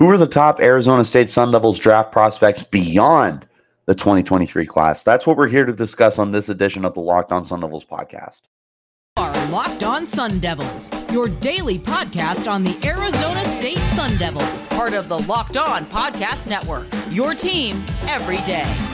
Who are the top Arizona State Sun Devils draft prospects beyond the 2023 class? That's what we're here to discuss on this edition of the Locked On Sun Devils podcast. Are Locked On Sun Devils, your daily podcast on the Arizona State Sun Devils, part of the Locked On Podcast Network. Your team every day.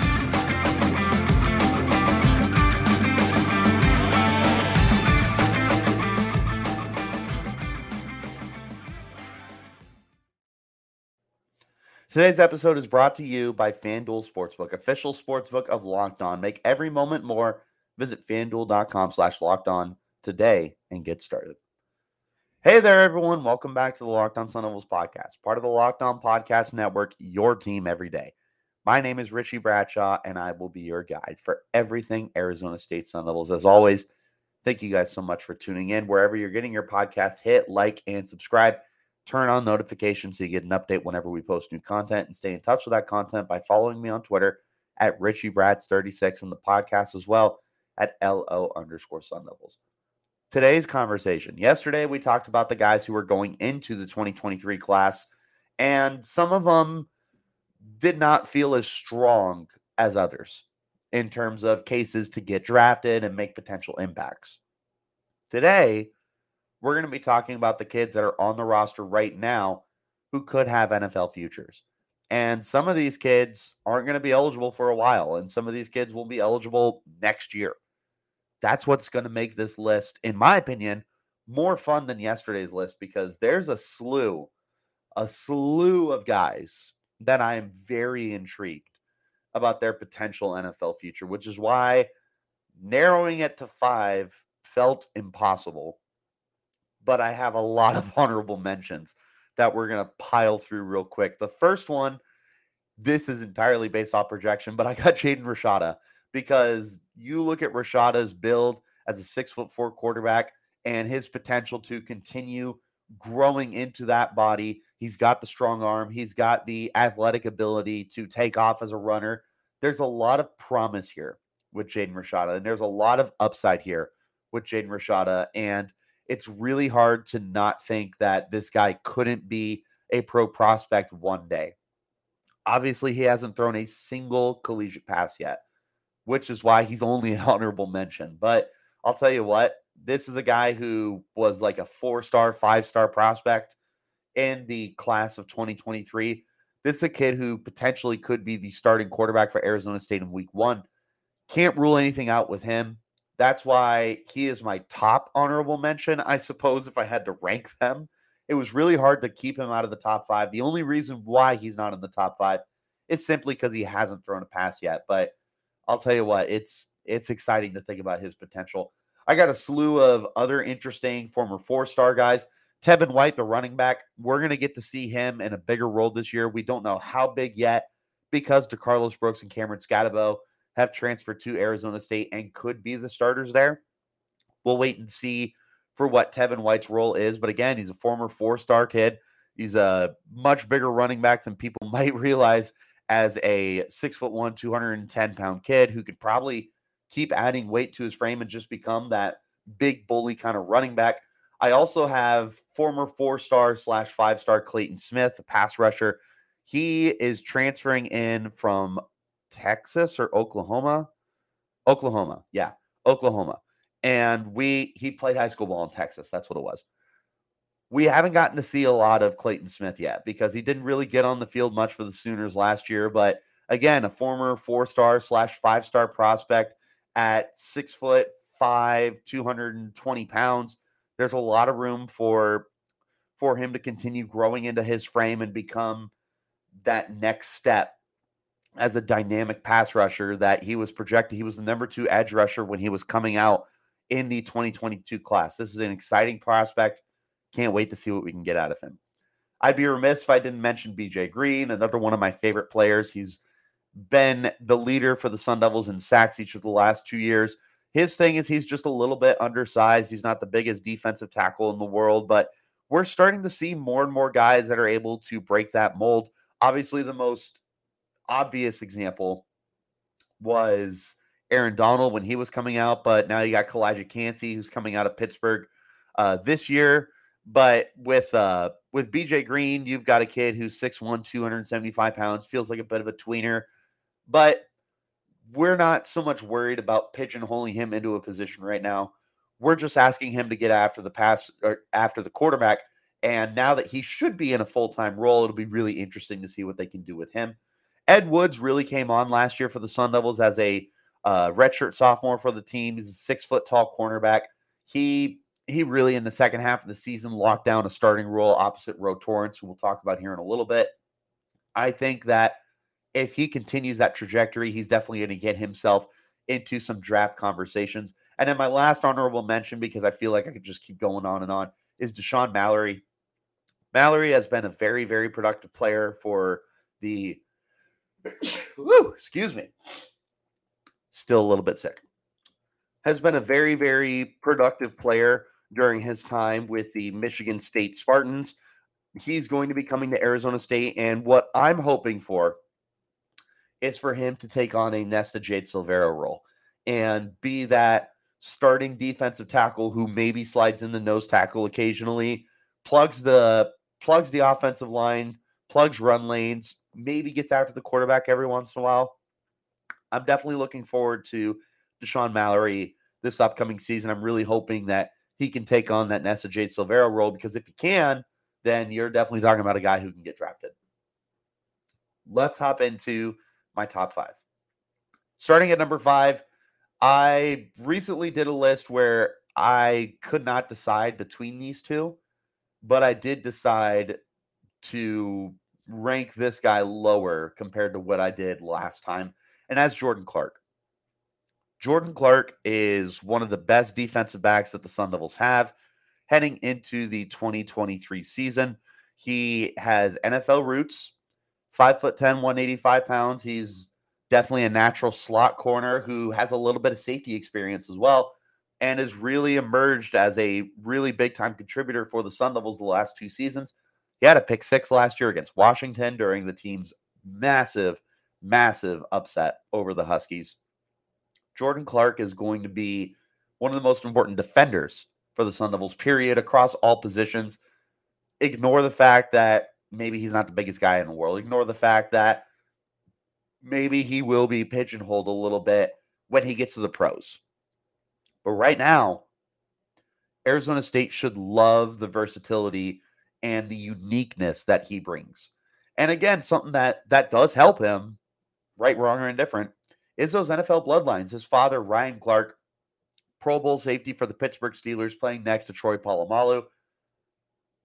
Today's episode is brought to you by FanDuel Sportsbook, official sportsbook of Locked On. Make every moment more. Visit fanduel.com slash locked on today and get started. Hey there, everyone. Welcome back to the Locked On Sun Devils podcast, part of the Locked On Podcast Network, your team every day. My name is Richie Bradshaw, and I will be your guide for everything Arizona State Sun Devils. As always, thank you guys so much for tuning in. Wherever you're getting your podcast, hit like and subscribe turn on notifications so you get an update whenever we post new content and stay in touch with that content by following me on Twitter at RichieBrats36 and the podcast as well at LO underscore Sun Devils. Today's conversation. Yesterday, we talked about the guys who were going into the 2023 class, and some of them did not feel as strong as others in terms of cases to get drafted and make potential impacts. Today, we're going to be talking about the kids that are on the roster right now who could have NFL futures. And some of these kids aren't going to be eligible for a while, and some of these kids will be eligible next year. That's what's going to make this list, in my opinion, more fun than yesterday's list because there's a slew, a slew of guys that I am very intrigued about their potential NFL future, which is why narrowing it to five felt impossible but I have a lot of honorable mentions that we're going to pile through real quick. The first one, this is entirely based off projection, but I got Jaden Rashada because you look at Rashada's build as a six foot four quarterback and his potential to continue growing into that body. He's got the strong arm, he's got the athletic ability to take off as a runner. There's a lot of promise here with Jaden Rashada, and there's a lot of upside here with Jaden Rashada. And it's really hard to not think that this guy couldn't be a pro prospect one day. Obviously, he hasn't thrown a single collegiate pass yet, which is why he's only an honorable mention. But I'll tell you what, this is a guy who was like a four star, five star prospect in the class of 2023. This is a kid who potentially could be the starting quarterback for Arizona State in week one. Can't rule anything out with him. That's why he is my top honorable mention, I suppose, if I had to rank them. It was really hard to keep him out of the top five. The only reason why he's not in the top five is simply because he hasn't thrown a pass yet. But I'll tell you what, it's it's exciting to think about his potential. I got a slew of other interesting former four-star guys. Tevin White, the running back, we're going to get to see him in a bigger role this year. We don't know how big yet because DeCarlos Brooks and Cameron Skattebo have transferred to Arizona State and could be the starters there. We'll wait and see for what Tevin White's role is. But again, he's a former four star kid. He's a much bigger running back than people might realize as a six foot one, 210 pound kid who could probably keep adding weight to his frame and just become that big bully kind of running back. I also have former four star slash five star Clayton Smith, a pass rusher. He is transferring in from Texas or Oklahoma. Oklahoma, yeah, Oklahoma. And we he played high school ball in Texas. That's what it was. We haven't gotten to see a lot of Clayton Smith yet because he didn't really get on the field much for the Sooners last year. But again, a former four star slash five star prospect at six foot five, 220 pounds. There's a lot of room for for him to continue growing into his frame and become that next step as a dynamic pass rusher that he was projected. He was the number two edge rusher when he was coming out in the 2022 class. This is an exciting prospect. Can't wait to see what we can get out of him. I'd be remiss if I didn't mention BJ Green, another one of my favorite players. He's been the leader for the Sun Devils in sacks each of the last two years. His thing is he's just a little bit undersized. He's not the biggest defensive tackle in the world, but we're starting to see more and more guys that are able to break that mold. Obviously, the most obvious example was Aaron Donald when he was coming out, but now you got Calijah Kancey who's coming out of Pittsburgh uh, this year. But with uh, with BJ Green, you've got a kid who's 6'1, 275 pounds, feels like a bit of a tweener, but we're not so much worried about pigeonholing him into a position right now. We're just asking him to get after the pass or after the quarterback. And now that he should be in a full time role, it'll be really interesting to see what they can do with him. Ed Woods really came on last year for the Sun Devils as a uh, redshirt sophomore for the team. He's a six foot tall cornerback. He he really in the second half of the season locked down a starting role opposite Ro Torrence, who we'll talk about here in a little bit. I think that if he continues that trajectory, he's definitely going to get himself into some draft conversations. And then my last honorable mention, because I feel like I could just keep going on and on, is Dashaun Mallory. Mallory has been a very, very productive player for the. Woo, excuse me. Still a little bit sick. Has been a very, very productive player during his time with the Michigan State Spartans. He's going to be coming to Arizona State. And what I'm hoping for is for him to take on a Nesta Jade Silvera role and be that starting defensive tackle who maybe slides in the nose tackle occasionally, plugs the plugs the offensive line, plugs run lanes, maybe gets after the quarterback every once in a while. I'm definitely looking forward to Dashaun Mallory this upcoming season. I'm really hoping that he can take on that Nesta Jade Silvera role because if he can, then you're definitely talking about a guy who can get drafted. Let's hop into my top five. Starting at number five, I recently did a list where I could not decide between these two, but I did decide to rank this guy lower compared to what I did last time, and that's Jordan Clark. Jordan Clark is one of the best defensive backs that the Sun Devils have heading into the 2023 season. He has NFL roots, five foot 10, 185 pounds. He's definitely a natural slot corner who has a little bit of safety experience as well and has really emerged as a really big time contributor for the Sun Devils the last two seasons. He had a pick six last year against Washington during the team's massive, massive upset over the Huskies. Jordan Clark is going to be one of the most important defenders for the Sun Devils, period, across all positions. Ignore the fact that maybe he's not the biggest guy in the world. Ignore the fact that maybe he will be pigeonholed a little bit when he gets to the pros. But right now, Arizona State should love the versatility and the uniqueness that he brings. And again, something that that does help him, right, wrong, or indifferent, is those NFL bloodlines. His father, Ryan Clark, Pro Bowl safety for the Pittsburgh Steelers, playing next to Troy Polamalu.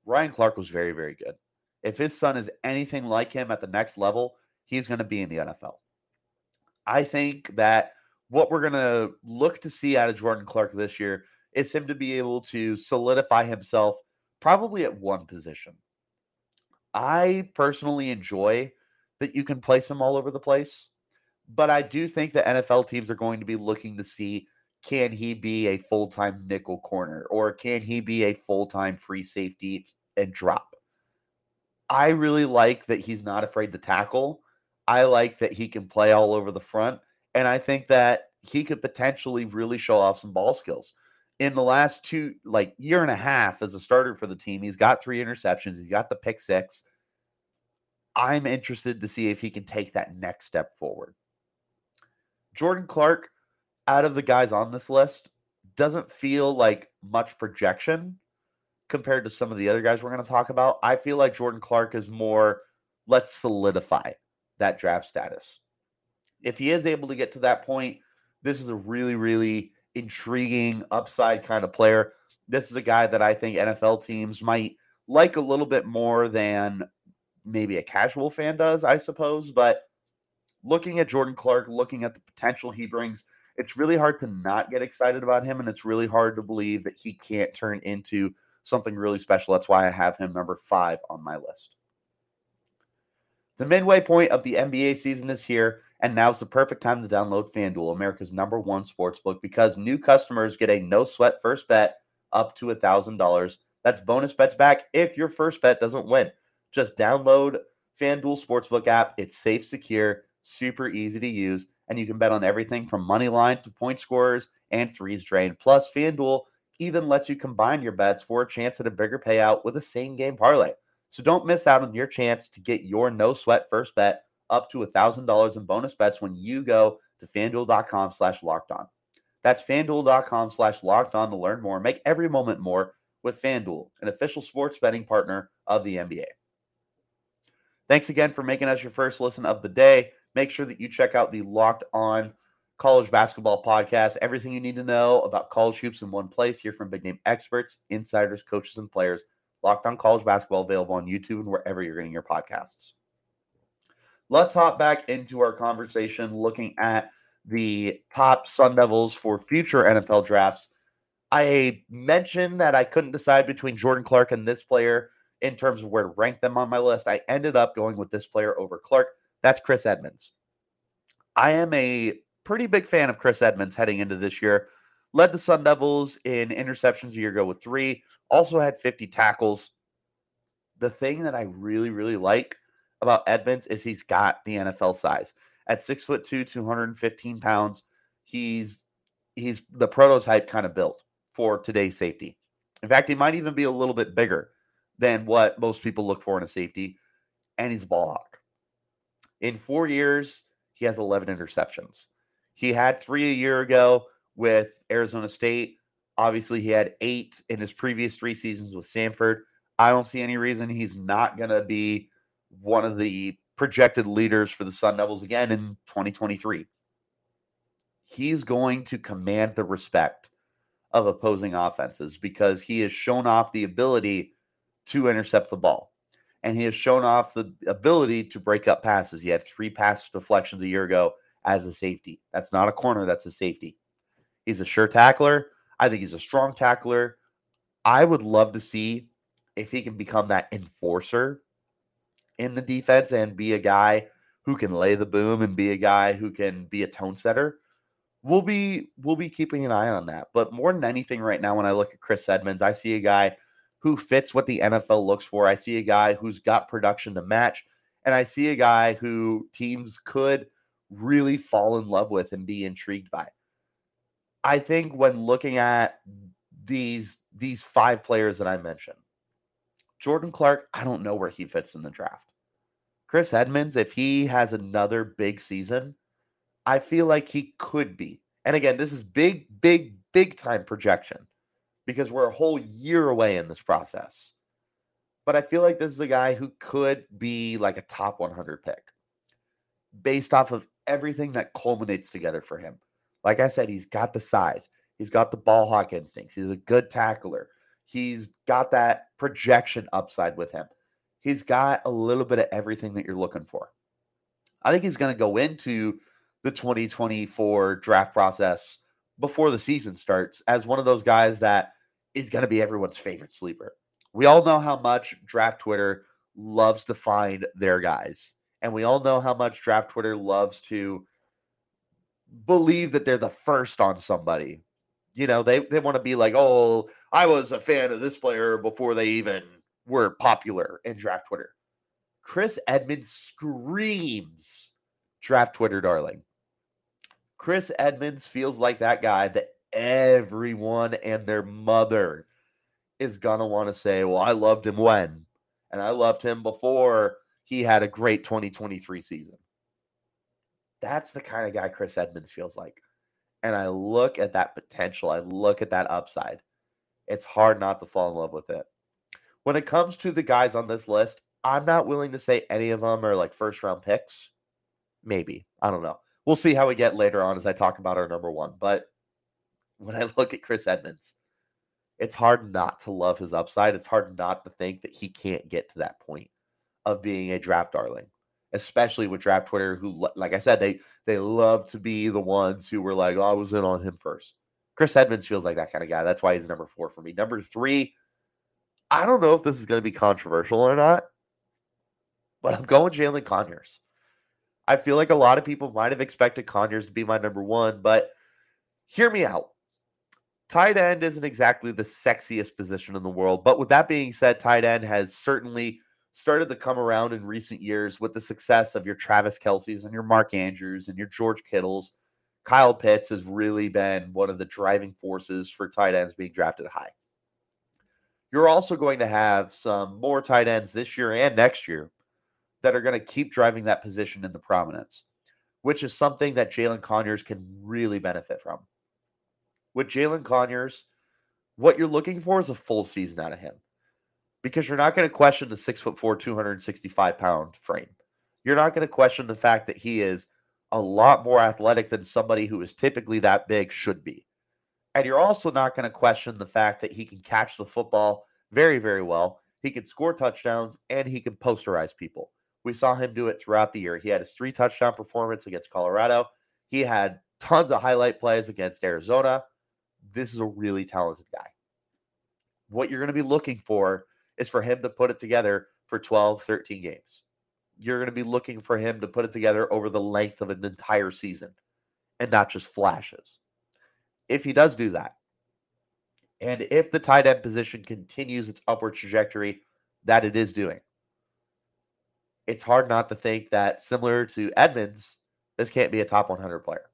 Ryan Clark was very, very good. If his son is anything like him at the next level, he's going to be in the NFL. I think that what we're going to look to see out of Jordan Clark this year is him to be able to solidify himself probably at one position. I personally enjoy that you can place him all over the place, but I do think that NFL teams are going to be looking to see can he be a full time nickel corner or can he be a full time free safety and drop? I really like that he's not afraid to tackle. I like that he can play all over the front. And I think that he could potentially really show off some ball skills. In the last two, like year and a half as a starter for the team, he's got three interceptions. He's got the pick six. I'm interested to see if he can take that next step forward. Jordan Clark, out of the guys on this list, doesn't feel like much projection compared to some of the other guys we're going to talk about. I feel like Jordan Clark is more let's solidify that draft status. If he is able to get to that point, this is a really, really intriguing upside kind of player. This is a guy that I think NFL teams might like a little bit more than maybe a casual fan does, I suppose. But looking at Jordan Clark, looking at the potential he brings, it's really hard to not get excited about him. And it's really hard to believe that he can't turn into something really special. That's why I have him number five on my list. The midway point of the NBA season is here, and now's the perfect time to download FanDuel, America's number one sports book, because new customers get a no sweat first bet up to $1,000. That's bonus bets back if your first bet doesn't win. Just download FanDuel Sportsbook app. It's safe, secure, super easy to use, and you can bet on everything from money line to point scorers and threes drained. Plus, FanDuel even lets you combine your bets for a chance at a bigger payout with a same game parlay. So don't miss out on your chance to get your no sweat first bet up to $1,000 in bonus bets when you go to fanduel.com slash locked on. That's fanduel.com slash locked on to learn more. Make every moment more with FanDuel, an official sports betting partner of the NBA. Thanks again for making us your first listen of the day. Make sure that you check out the Locked On College Basketball Podcast. Everything you need to know about college hoops in one place. Hear from big name experts, insiders, coaches, and players. Locked On College Basketball available on YouTube and wherever you're getting your podcasts. Let's hop back into our conversation looking at the top Sun Devils for future NFL drafts. I mentioned that I couldn't decide between Jordan Clark and this player in terms of where to rank them on my list. I ended up going with this player over Clark. That's Chris Edmonds. I am a pretty big fan of Chris Edmonds heading into this year. Led the Sun Devils in interceptions a year ago with three, also had 50 tackles. The thing that I really, really like about Edmonds is he's got the NFL size. At six foot two, 215 pounds, he's he's the prototype kind of built for today's safety. In fact, he might even be a little bit bigger than what most people look for in a safety. And he's a ball hawk. In four years, he has 11 interceptions. He had three a year ago with Arizona State. Obviously, he had eight in his previous three seasons with Samford. I don't see any reason he's not going to be one of the projected leaders for the Sun Devils again in 2023. He's going to command the respect of opposing offenses because he has shown off the ability to intercept the ball. And he has shown off the ability to break up passes. He had three pass deflections a year ago as a safety. That's not a corner, that's a safety. He's a sure tackler. I think he's a strong tackler. I would love to see if he can become that enforcer in the defense and be a guy who can lay the boom and be a guy who can be a tone setter. We'll be we'll be keeping an eye on that. But more than anything right now when I look at Chris Edmonds, I see a guy who fits what the NFL looks for. I see a guy who's got production to match, and I see a guy who teams could really fall in love with and be intrigued by. I think when looking at these these five players that I mentioned, Jordan Clark, I don't know where he fits in the draft. Chris Edmonds, if he has another big season, I feel like he could be. And again, this is big, big, big time projection because we're a whole year away in this process. But I feel like this is a guy who could be like a top 100 pick based off of everything that culminates together for him. Like I said, he's got the size, he's got the ball hawk instincts, he's a good tackler, he's got that projection upside with him. He's got a little bit of everything that you're looking for. I think he's going to go into the 2024 draft process before the season starts as one of those guys that is going to be everyone's favorite sleeper. We all know how much draft Twitter loves to find their guys. And we all know how much draft Twitter loves to believe that they're the first on somebody. You know, they, they want to be like, oh, I was a fan of this player before they even were popular in draft Twitter. Chris Edmonds screams draft Twitter darling. Chris Edmonds feels like that guy that everyone and their mother is going to want to say, Well, I loved him when, and I loved him before he had a great 2023 season. That's the kind of guy Chris Edmonds feels like. And I look at that potential, I look at that upside. It's hard not to fall in love with it. When it comes to the guys on this list, I'm not willing to say any of them are like first round picks. Maybe. I don't know we'll see how we get later on as I talk about our number one. But when I look at Chris Edmonds, it's hard not to love his upside. It's hard not to think that he can't get to that point of being a draft darling, especially with draft Twitter, who, like I said, they they love to be the ones who were like, "Oh, I was in on him first. Chris Edmonds feels like that kind of guy. That's why he's number four for me. Number three, I don't know if this is going to be controversial or not, but I'm going Jalin Conyers. I feel like a lot of people might have expected Conyers to be my number one, but hear me out. Tight end isn't exactly the sexiest position in the world. But with that being said, tight end has certainly started to come around in recent years with the success of your Travis Kelce's and your Mark Andrews and your George Kittles. Kyle Pitts has really been one of the driving forces for tight ends being drafted high. You're also going to have some more tight ends this year and next year that are going to keep driving that position into prominence, which is something that Jalin Conyers can really benefit from. With Jalin Conyers, what you're looking for is a full season out of him because you're not going to question the six foot four, 265 pound frame. You're not going to question the fact that he is a lot more athletic than somebody who is typically that big should be. And you're also not going to question the fact that he can catch the football very, very well. He can score touchdowns and he can posterize people. We saw him do it throughout the year. He had his three touchdown performance against Colorado. He had tons of highlight plays against Arizona. This is a really talented guy. What you're going to be looking for is for him to put it together for 12, 13 games. You're going to be looking for him to put it together over the length of an entire season and not just flashes if he does do that, and if the tight end position continues its upward trajectory that it is doing, it's hard not to think that similar to Edmonds, this can't be a top 100 player.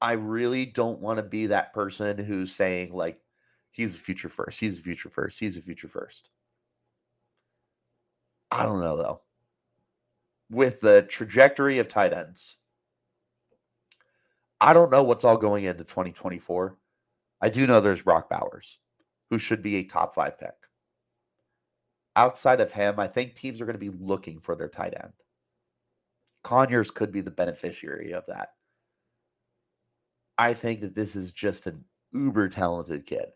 I really don't want to be that person who's saying, like, he's a future first, he's a future first, he's a future first. I don't know, though. With the trajectory of tight ends, I don't know what's all going into 2024. I do know there's Brock Bowers, who should be a top five pick. Outside of him, I think teams are going to be looking for their tight end. Conyers could be the beneficiary of that. I think that this is just an uber talented kid.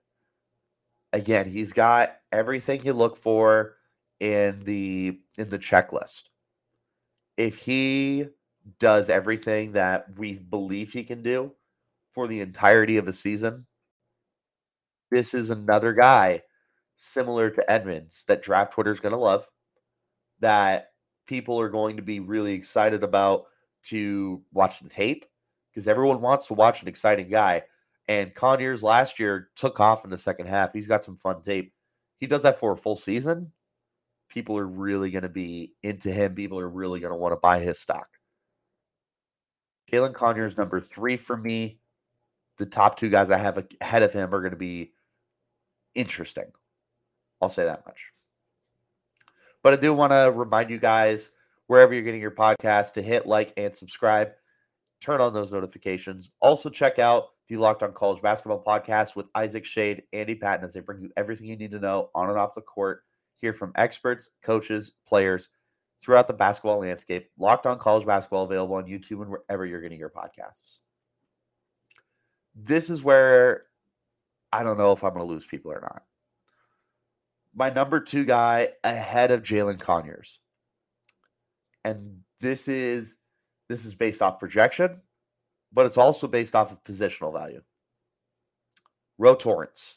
Again, he's got everything you look for in the in the checklist. If he does everything that we believe he can do for the entirety of the season, this is another guy similar to Edmonds that draft Twitter is going to love, that people are going to be really excited about to watch the tape because everyone wants to watch an exciting guy. And Conyers last year took off in the second half. He's got some fun tape. He does that for a full season. People are really going to be into him. People are really going to want to buy his stock. Jalin Conyers number three for me. The top two guys I have ahead of him are going to be interesting. I'll say that much. But I do want to remind you guys, wherever you're getting your podcast, to hit like and subscribe. Turn on those notifications. Also, check out the Locked On College Basketball podcast with Isaac Shade, Andy Patton, as they bring you everything you need to know on and off the court. Hear from experts, coaches, players, throughout the basketball landscape. Locked on college basketball available on YouTube and wherever you're getting your podcasts. This is where I don't know if I'm going to lose people or not. My number two guy ahead of Jalin Conyers. And this is this is based off projection, but it's also based off of positional value. Ro Torrence.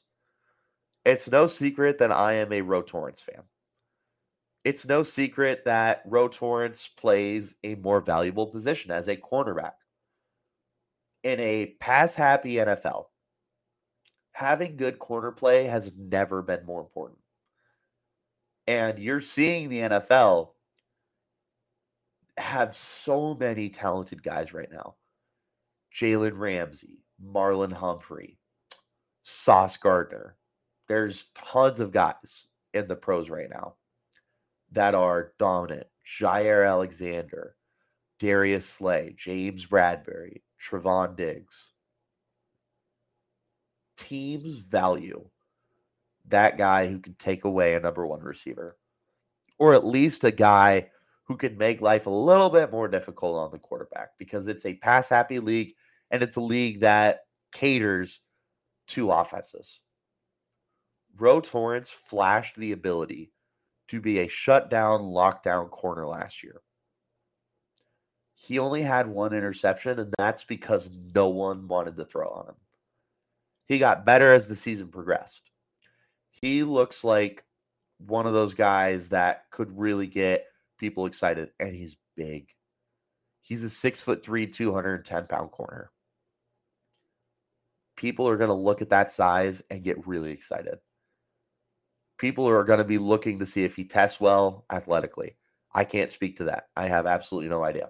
It's no secret that I am a Ro Torrence fan it's no secret that Ro Torrence plays a more valuable position as a cornerback. In a pass happy NFL, having good corner play has never been more important. And you're seeing the NFL have so many talented guys right now Jalen Ramsey, Marlon Humphrey, Sauce Gardner. There's tons of guys in the pros right now that are dominant Jaire Alexander, Darius Slay, James Bradberry, Trevon Diggs. Teams value that guy who can take away a number one receiver, or at least a guy who can make life a little bit more difficult on the quarterback because it's a pass happy league and it's a league that caters to offenses. Ro Torrence flashed the ability to be a shutdown, lockdown corner last year. He only had one interception, and that's because no one wanted to throw on him. He got better as the season progressed. He looks like one of those guys that could really get people excited, and he's big. He's a six foot three, 210 pound corner. People are going to look at that size and get really excited people are going to be looking to see if he tests well athletically. I can't speak to that. I have absolutely no idea.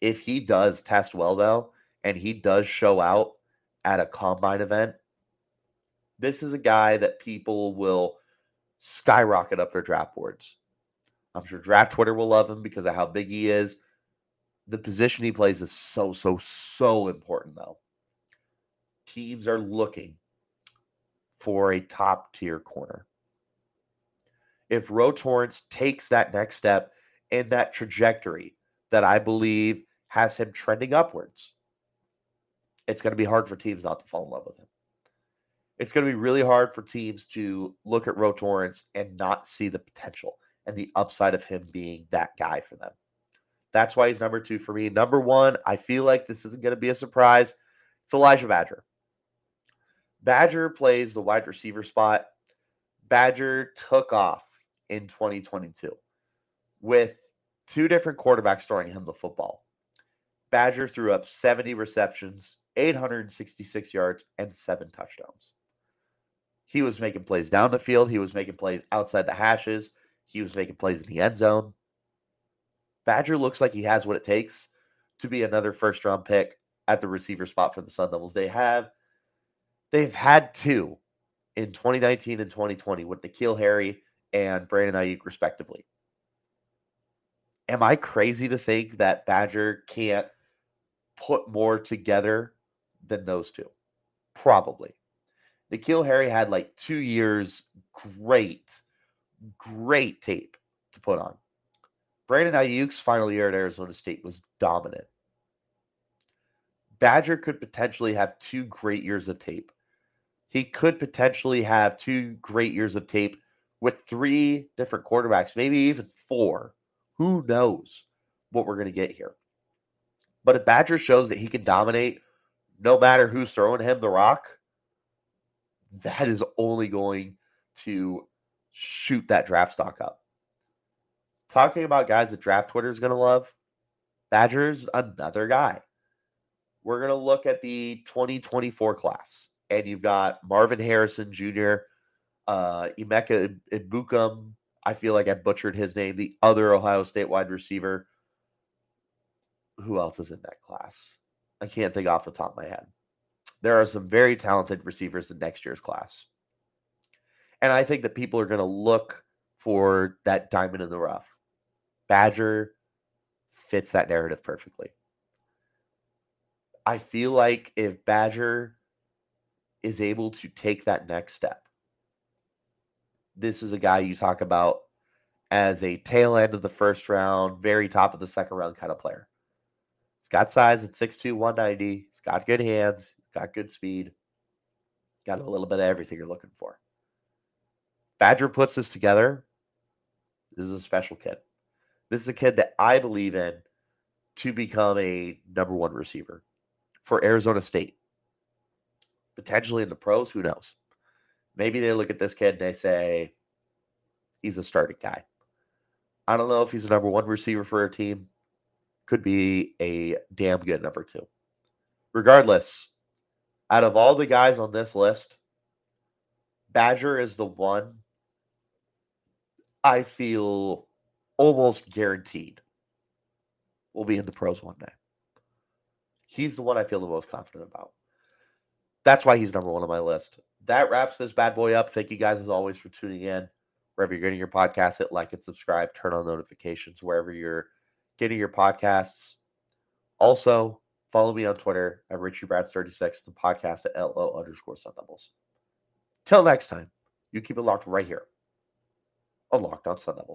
If he does test well, though, and he does show out at a combine event, This is a guy that people will skyrocket up their draft boards. I'm sure draft Twitter will love him because of how big he is. The position he plays is so, so, so important, though. Teams are looking for a top tier corner. If Ro Torrence takes that next step in that trajectory that I believe has him trending upwards, it's going to be hard for teams not to fall in love with him. It's going to be really hard for teams to look at Ro Torrence and not see the potential and the upside of him being that guy for them. That's why he's number two for me. Number one, I feel like this isn't going to be a surprise. It's Elijah Badger. Badger plays the wide receiver spot. Badger took off in 2022 with two different quarterbacks throwing him the football. Badger threw up 70 receptions, 866 yards, and seven touchdowns. He was making plays down the field. He was making plays outside the hashes. He was making plays in the end zone. Badger looks like he has what it takes to be another first round pick at the receiver spot for the Sun Devils. They have they've had two in 2019 and 2020 with N'Keal Harry and Brandon Aiyuk, respectively. Am I crazy to think that Badger can't put more together than those two? Probably. N'Keal Harry had like two years great, great tape to put on. Brandon Aiyuk's final year at Arizona State was dominant. Badger could potentially have two great years of tape. He could potentially have two great years of tape with three different quarterbacks, maybe even four. Who knows what we're going to get here? But if Badger shows that he can dominate no matter who's throwing him the rock, that is only going to shoot that draft stock up. Talking about guys that draft Twitter is going to love, Badger's another guy. We're going to look at the 2024 class, and you've got Marvin Harrison Jr., uh, Emeka Egbuka. I feel like I butchered his name, the other Ohio State wide receiver. Who else is in that class? I can't think off the top of my head there are some very talented receivers in next year's class. And I think that people are going to look for that diamond in the rough. Badger fits that narrative perfectly. I feel like if Badger is able to take that next step, this is a guy you talk about as a tail end of the first round, very top of the second round kind of player. He's got size at 6'2, 190. He's got good hands got good speed, got a little bit of everything you're looking for. Badger puts this together. This is a special kid. This is a kid that I believe in to become a number one receiver for Arizona State. Potentially in the pros, who knows? Maybe they look at this kid and they say, he's a starting guy. I don't know if he's a number one receiver for a team. Could be a damn good number two. Regardless, out of all the guys on this list, Badger is the one I feel almost guaranteed will be in the pros one day. He's the one I feel the most confident about. That's why he's number one on my list. That wraps this bad boy up. Thank you guys as always for tuning in. Wherever you're getting your podcast, hit like and subscribe, turn on notifications wherever you're getting your podcasts. Also, Follow me on Twitter at RichieBrats36, the podcast at LO underscore Sun Devils. Till next time, you keep it locked right here on Locked on Sun Devils.